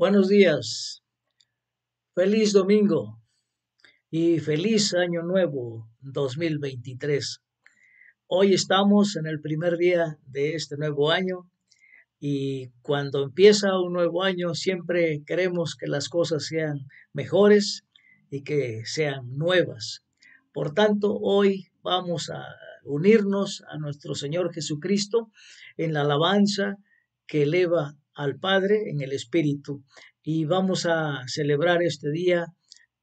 Buenos días. Feliz domingo y feliz año nuevo 2023. Hoy estamos en el primer día de este nuevo año y cuando empieza un nuevo año siempre queremos que las cosas sean mejores y que sean nuevas. Por tanto, hoy vamos a unirnos a nuestro Señor Jesucristo en la alabanza que eleva al Padre en el Espíritu. Y vamos a celebrar este día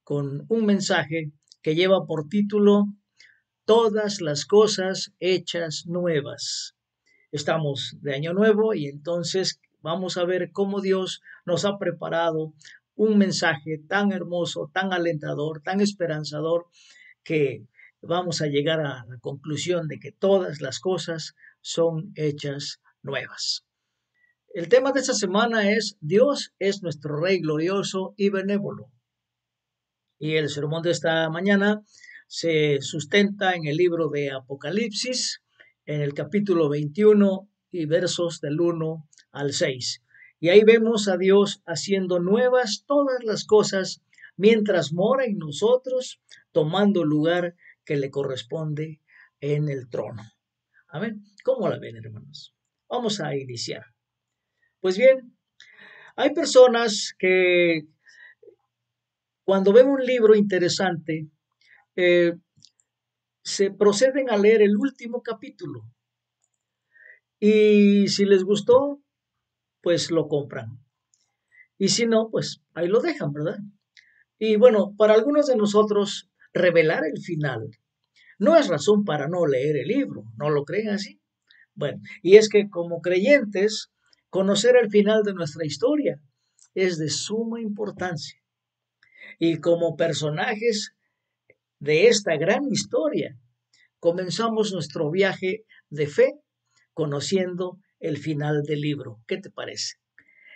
con un mensaje que lleva por título Todas las cosas hechas nuevas. Estamos de año nuevo y entonces vamos a ver cómo Dios nos ha preparado un mensaje tan hermoso, tan alentador, tan esperanzador, que vamos a llegar a la conclusión de que todas las cosas son hechas nuevas. El tema de esta semana es Dios es nuestro Rey glorioso y benévolo. Y el sermón de esta mañana se sustenta en el libro de Apocalipsis, en el capítulo 21 y versos del 1 al 6. Y ahí vemos a Dios haciendo nuevas todas las cosas mientras mora en nosotros, tomando lugar que le corresponde en el trono. Amén. ¿Cómo la ven, hermanos? Vamos a iniciar. Pues bien, hay personas que cuando ven un libro interesante, eh, se proceden a leer el último capítulo. Y si les gustó, pues lo compran. Y si no, pues ahí lo dejan, ¿verdad? Y bueno, para algunos de nosotros, revelar el final no es razón para no leer el libro, ¿no lo creen así? Bueno, y es que como creyentes Conocer el final de nuestra historia es de suma importancia. Y como personajes de esta gran historia, comenzamos nuestro viaje de fe conociendo el final del libro. ¿Qué te parece?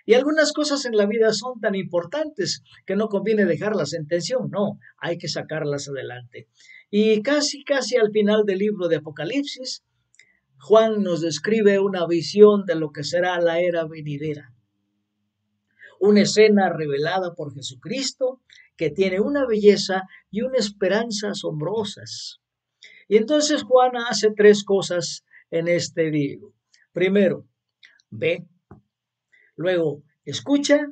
Y algunas cosas en la vida son tan importantes que no conviene dejarlas en tensión, no, hay que sacarlas adelante. Y casi, casi al final del libro de Apocalipsis, Juan nos describe una visión de lo que será la era venidera. Una escena revelada por Jesucristo que tiene una belleza y una esperanza asombrosas. Y entonces Juan hace tres cosas en este libro. Primero, ve. Luego, escucha.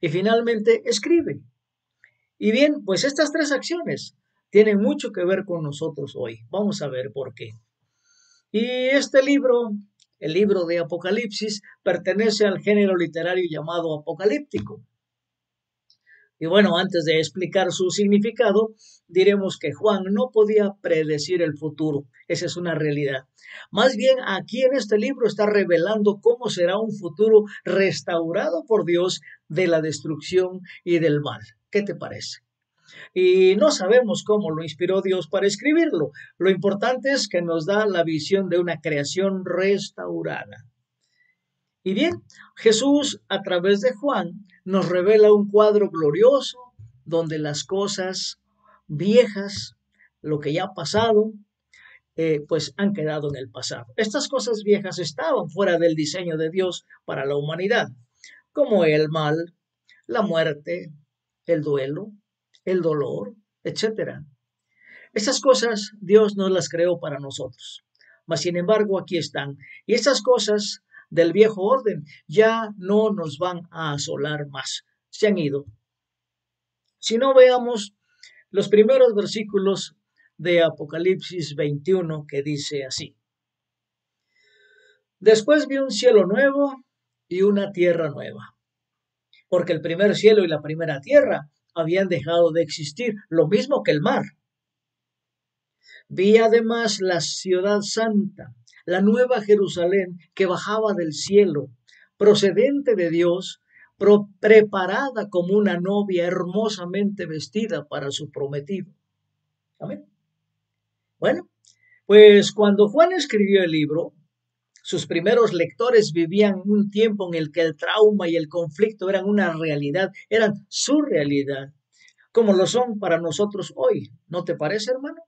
Y finalmente, escribe. Y bien, pues estas tres acciones tienen mucho que ver con nosotros hoy. Vamos a ver por qué. Y este libro, el libro de Apocalipsis, pertenece al género literario llamado apocalíptico. Y bueno, antes de explicar su significado, diremos que Juan no podía predecir el futuro. Esa es una realidad. Más bien, aquí en este libro está revelando cómo será un futuro restaurado por Dios de la destrucción y del mal. ¿Qué te parece? Y no sabemos cómo lo inspiró Dios para escribirlo. Lo importante es que nos da la visión de una creación restaurada. Y bien, Jesús a través de Juan nos revela un cuadro glorioso donde las cosas viejas, lo que ya ha pasado, eh, pues han quedado en el pasado. Estas cosas viejas estaban fuera del diseño de Dios para la humanidad, como el mal, la muerte, el duelo, el dolor, etc. Esas cosas Dios no las creó para nosotros, mas sin embargo aquí están. Y esas cosas del viejo orden ya no nos van a asolar más, se han ido. Si no veamos los primeros versículos de Apocalipsis 21 que dice así. Después vi un cielo nuevo y una tierra nueva, porque el primer cielo y la primera tierra habían dejado de existir, lo mismo que el mar. Vi además la ciudad santa, la nueva Jerusalén que bajaba del cielo, procedente de Dios, preparada como una novia hermosamente vestida para su prometido. Amén. Bueno, pues cuando Juan escribió el libro, sus primeros lectores vivían un tiempo en el que el trauma y el conflicto eran una realidad, eran su realidad, como lo son para nosotros hoy. ¿No te parece, hermano?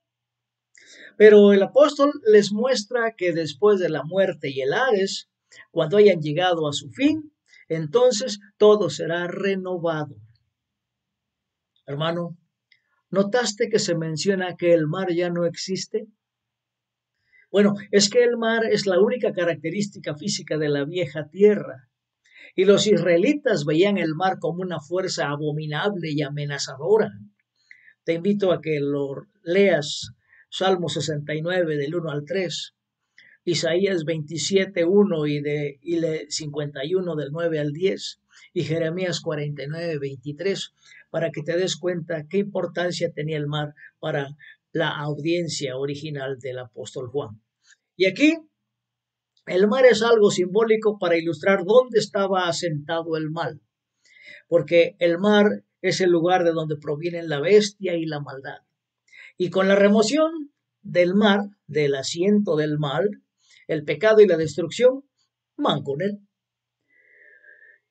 Pero el apóstol les muestra que después de la muerte y el Hades, cuando hayan llegado a su fin, entonces todo será renovado. Hermano, ¿notaste que se menciona que el mar ya no existe? Bueno, es que el mar es la única característica física de la vieja tierra. Y los israelitas veían el mar como una fuerza abominable y amenazadora. Te invito a que lo leas, Salmo 69 del 1 al 3, Isaías 27, 1 y, de, y 51 del 9 al 10 y Jeremías 49, 23, para que te des cuenta qué importancia tenía el mar para la audiencia original del apóstol Juan. Y aquí el mar es algo simbólico para ilustrar dónde estaba asentado el mal, porque el mar es el lugar de donde provienen la bestia y la maldad. Y con la remoción del mar, del asiento del mal, el pecado y la destrucción van con él.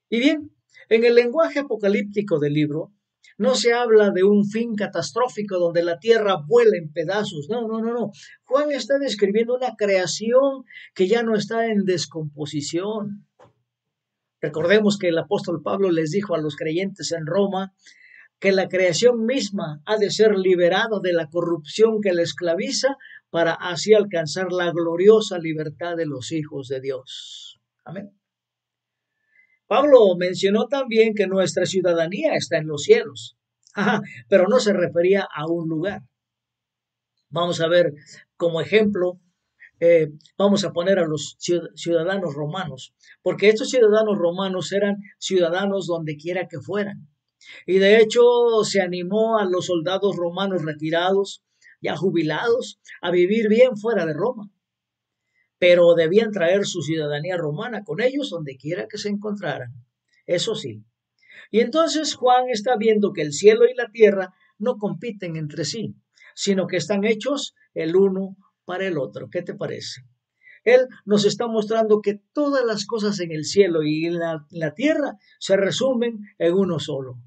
Y bien, en el lenguaje apocalíptico del libro, no se habla de un fin catastrófico donde la tierra vuela en pedazos. No, no, no, no. Juan está describiendo una creación que ya no está en descomposición. Recordemos que el apóstol Pablo les dijo a los creyentes en Roma que la creación misma ha de ser liberada de la corrupción que la esclaviza para así alcanzar la gloriosa libertad de los hijos de Dios. Amén. Pablo mencionó también que nuestra ciudadanía está en los cielos, pero no se refería a un lugar. Vamos a ver como ejemplo, eh, vamos a poner a los ciudadanos romanos, porque estos ciudadanos romanos eran ciudadanos donde quiera que fueran. Y de hecho se animó a los soldados romanos retirados, ya jubilados, a vivir bien fuera de Roma pero debían traer su ciudadanía romana con ellos donde quiera que se encontraran. Eso sí. Y entonces Juan está viendo que el cielo y la tierra no compiten entre sí, sino que están hechos el uno para el otro. ¿Qué te parece? Él nos está mostrando que todas las cosas en el cielo y en la, la tierra se resumen en uno solo,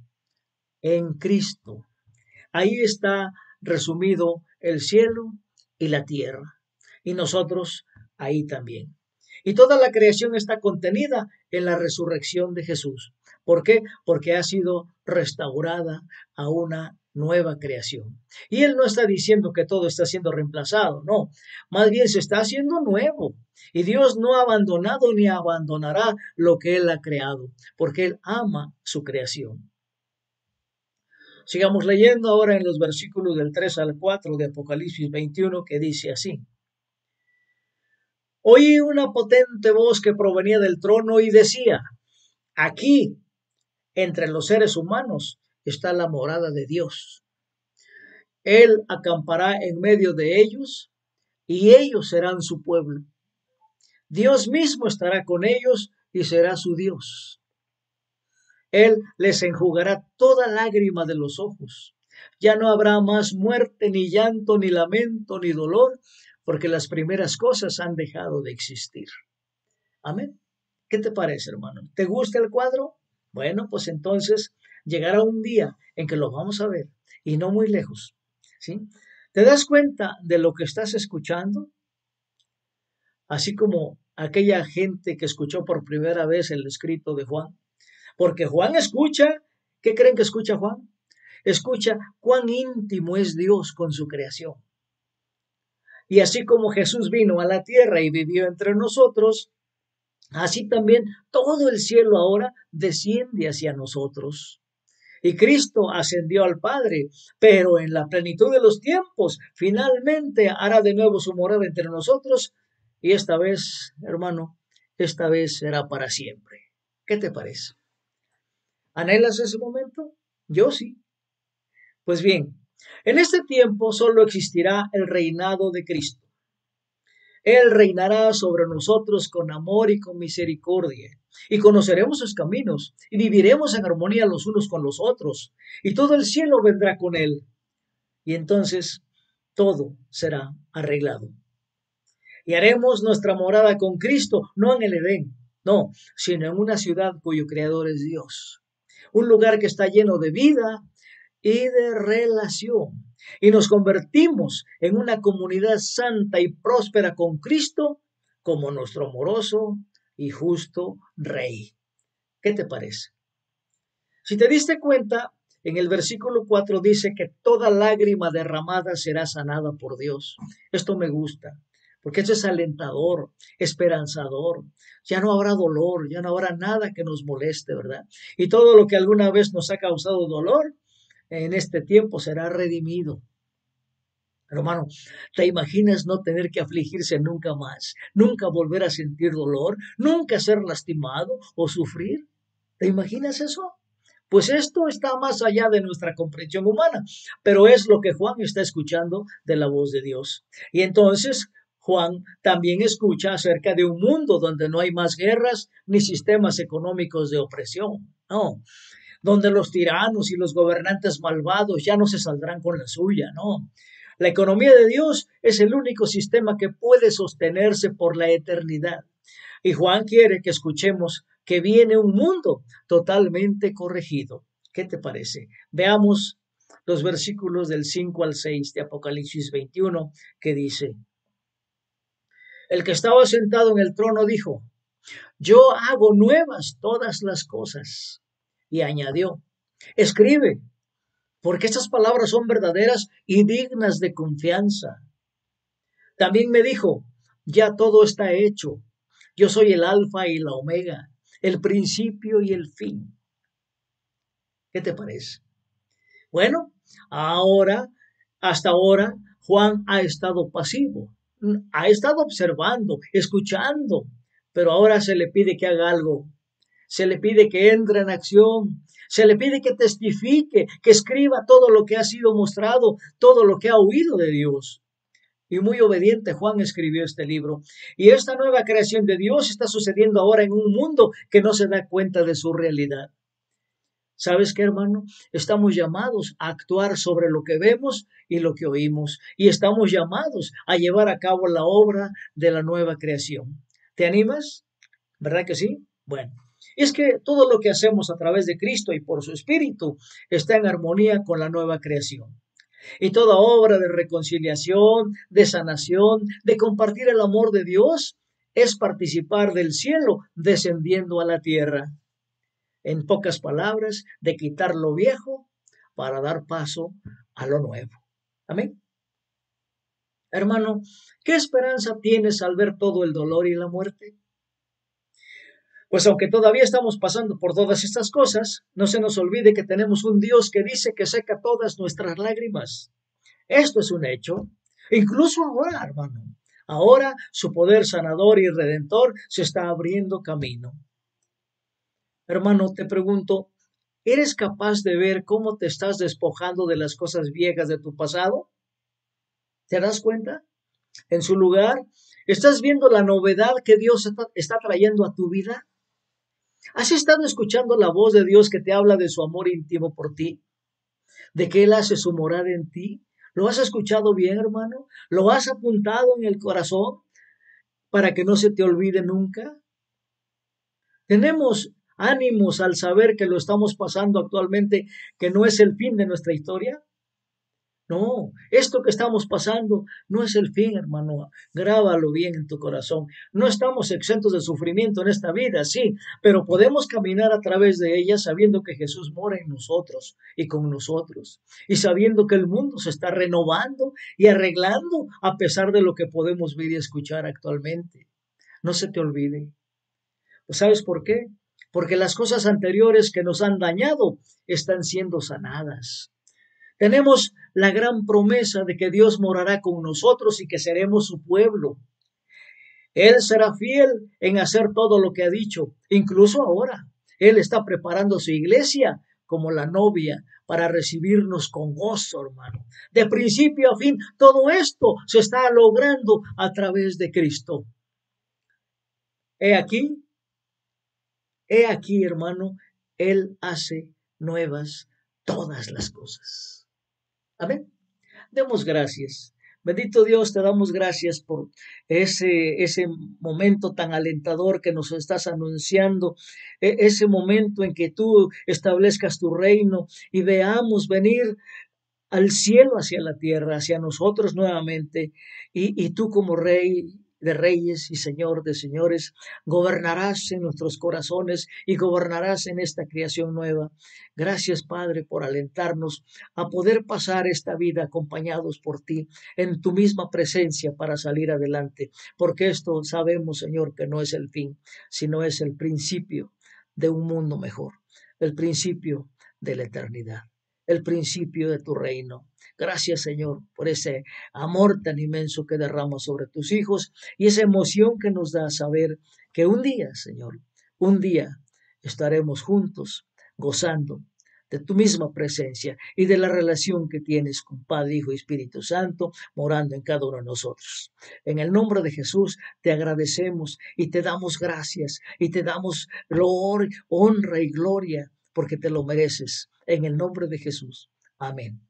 en Cristo. Ahí está resumido el cielo y la tierra. Y nosotros ahí también. Y toda la creación está contenida en la resurrección de Jesús. ¿Por qué? Porque ha sido restaurada a una nueva creación. Y Él no está diciendo que todo está siendo reemplazado, no, más bien se está haciendo nuevo. Y Dios no ha abandonado ni abandonará lo que Él ha creado, porque Él ama su creación. Sigamos leyendo ahora en los versículos del 3 al 4 de Apocalipsis 21 que dice así. Oí una potente voz que provenía del trono y decía, aquí, entre los seres humanos, está la morada de Dios. Él acampará en medio de ellos y ellos serán su pueblo. Dios mismo estará con ellos y será su Dios. Él les enjugará toda lágrima de los ojos. Ya no habrá más muerte, ni llanto, ni lamento, ni dolor, porque las primeras cosas han dejado de existir. Amén. ¿Qué te parece, hermano? ¿Te gusta el cuadro? Bueno, pues entonces llegará un día en que lo vamos a ver y no muy lejos. ¿Sí? ¿Te das cuenta de lo que estás escuchando? Así como aquella gente que escuchó por primera vez el escrito de Juan. Porque Juan escucha, ¿qué creen que escucha Juan? Escucha cuán íntimo es Dios con su creación. Y así como Jesús vino a la tierra y vivió entre nosotros, así también todo el cielo ahora desciende hacia nosotros. Y Cristo ascendió al Padre, pero en la plenitud de los tiempos finalmente hará de nuevo su morada entre nosotros y esta vez, hermano, esta vez será para siempre. ¿Qué te parece? ¿Anhelas ese momento? Yo sí. Pues bien, en este tiempo solo existirá el reinado de Cristo. Él reinará sobre nosotros con amor y con misericordia, y conoceremos sus caminos, y viviremos en armonía los unos con los otros, y todo el cielo vendrá con Él. Y entonces todo será arreglado. Y haremos nuestra morada con Cristo, no en el Edén, no, sino en una ciudad cuyo creador es Dios. Un lugar que está lleno de vida, y de relación. Y nos convertimos en una comunidad santa y próspera con Cristo como nuestro amoroso y justo Rey. ¿Qué te parece? Si te diste cuenta, en el versículo 4 dice que toda lágrima derramada será sanada por Dios. Esto me gusta, porque esto es alentador, esperanzador. Ya no habrá dolor, ya no habrá nada que nos moleste, ¿verdad? Y todo lo que alguna vez nos ha causado dolor, en este tiempo será redimido. Hermano, ¿te imaginas no tener que afligirse nunca más? ¿Nunca volver a sentir dolor? ¿Nunca ser lastimado o sufrir? ¿Te imaginas eso? Pues esto está más allá de nuestra comprensión humana, pero es lo que Juan está escuchando de la voz de Dios. Y entonces Juan también escucha acerca de un mundo donde no hay más guerras ni sistemas económicos de opresión, no, donde los tiranos y los gobernantes malvados ya no se saldrán con la suya, no. La economía de Dios es el único sistema que puede sostenerse por la eternidad. Y Juan quiere que escuchemos que viene un mundo totalmente corregido. ¿Qué te parece? Veamos los versículos del 5 al 6 de Apocalipsis 21 que dice, el que estaba sentado en el trono dijo, yo hago nuevas todas las cosas. Y añadió, escribe, porque estas palabras son verdaderas y dignas de confianza. También me dijo, ya todo está hecho. Yo soy el alfa y la omega, el principio y el fin. ¿Qué te parece? Bueno, ahora, hasta ahora, Juan ha estado pasivo, ha estado observando, escuchando, pero ahora se le pide que haga algo. Se le pide que entre en acción, se le pide que testifique, que escriba todo lo que ha sido mostrado, todo lo que ha oído de Dios. Y muy obediente Juan escribió este libro. Y esta nueva creación de Dios está sucediendo ahora en un mundo que no se da cuenta de su realidad. ¿Sabes qué, hermano? Estamos llamados a actuar sobre lo que vemos y lo que oímos. Y estamos llamados a llevar a cabo la obra de la nueva creación. ¿Te animas? ¿Verdad que sí? Bueno, es que todo lo que hacemos a través de Cristo y por su Espíritu está en armonía con la nueva creación. Y toda obra de reconciliación, de sanación, de compartir el amor de Dios, es participar del cielo descendiendo a la tierra. En pocas palabras, de quitar lo viejo para dar paso a lo nuevo. Amén. Hermano, ¿qué esperanza tienes al ver todo el dolor y la muerte? Pues aunque todavía estamos pasando por todas estas cosas, no se nos olvide que tenemos un Dios que dice que seca todas nuestras lágrimas. Esto es un hecho. Incluso ahora, hermano, ahora su poder sanador y redentor se está abriendo camino. Hermano, te pregunto, ¿eres capaz de ver cómo te estás despojando de las cosas viejas de tu pasado? ¿Te das cuenta? En su lugar, ¿estás viendo la novedad que Dios está, trayendo a tu vida? ¿Has estado escuchando la voz de Dios que te habla de su amor íntimo por ti? ¿De que Él hace su morada en ti? ¿Lo has escuchado bien, hermano? ¿Lo has apuntado en el corazón para que no se te olvide nunca? Tenemos ánimos al saber que lo estamos pasando actualmente, que no es el fin de nuestra historia. No, esto que estamos pasando no es el fin, hermano. Grábalo bien en tu corazón. No estamos exentos de sufrimiento en esta vida, sí, pero podemos caminar a través de ella sabiendo que Jesús mora en nosotros y con nosotros, y sabiendo que el mundo se está renovando y arreglando a pesar de lo que podemos ver y escuchar actualmente. No se te olvide. Pues, ¿Sabes por qué? Porque las cosas anteriores que nos han dañado están siendo sanadas. Tenemos la gran promesa de que Dios morará con nosotros y que seremos su pueblo. Él será fiel en hacer todo lo que ha dicho, incluso ahora. Él está preparando su iglesia como la novia para recibirnos con gozo, hermano. De principio a fin, todo esto se está logrando a través de Cristo. He aquí, he aquí, hermano, Él hace nuevas todas las cosas. Amén. Demos gracias. Bendito Dios, te damos gracias por ese, ese momento tan alentador que nos estás anunciando, e, ese momento en que tú establezcas tu reino y veamos venir al cielo hacia la tierra, hacia nosotros nuevamente, y, y tú como rey de reyes y Señor de señores, gobernarás en nuestros corazones y gobernarás en esta creación nueva. Gracias, Padre, por alentarnos a poder pasar esta vida acompañados por ti en tu misma presencia para salir adelante, porque esto sabemos, Señor, que no es el fin, sino es el principio de un mundo mejor, el principio de la eternidad, el principio de tu reino. Gracias, Señor, por ese amor tan inmenso que derramas sobre tus hijos y esa emoción que nos da saber que un día, Señor, un día estaremos juntos gozando de tu misma presencia y de la relación que tienes con Padre, Hijo y Espíritu Santo morando en cada uno de nosotros. En el nombre de Jesús te agradecemos y te damos gracias y te damos honra y gloria porque te lo mereces. En el nombre de Jesús. Amén.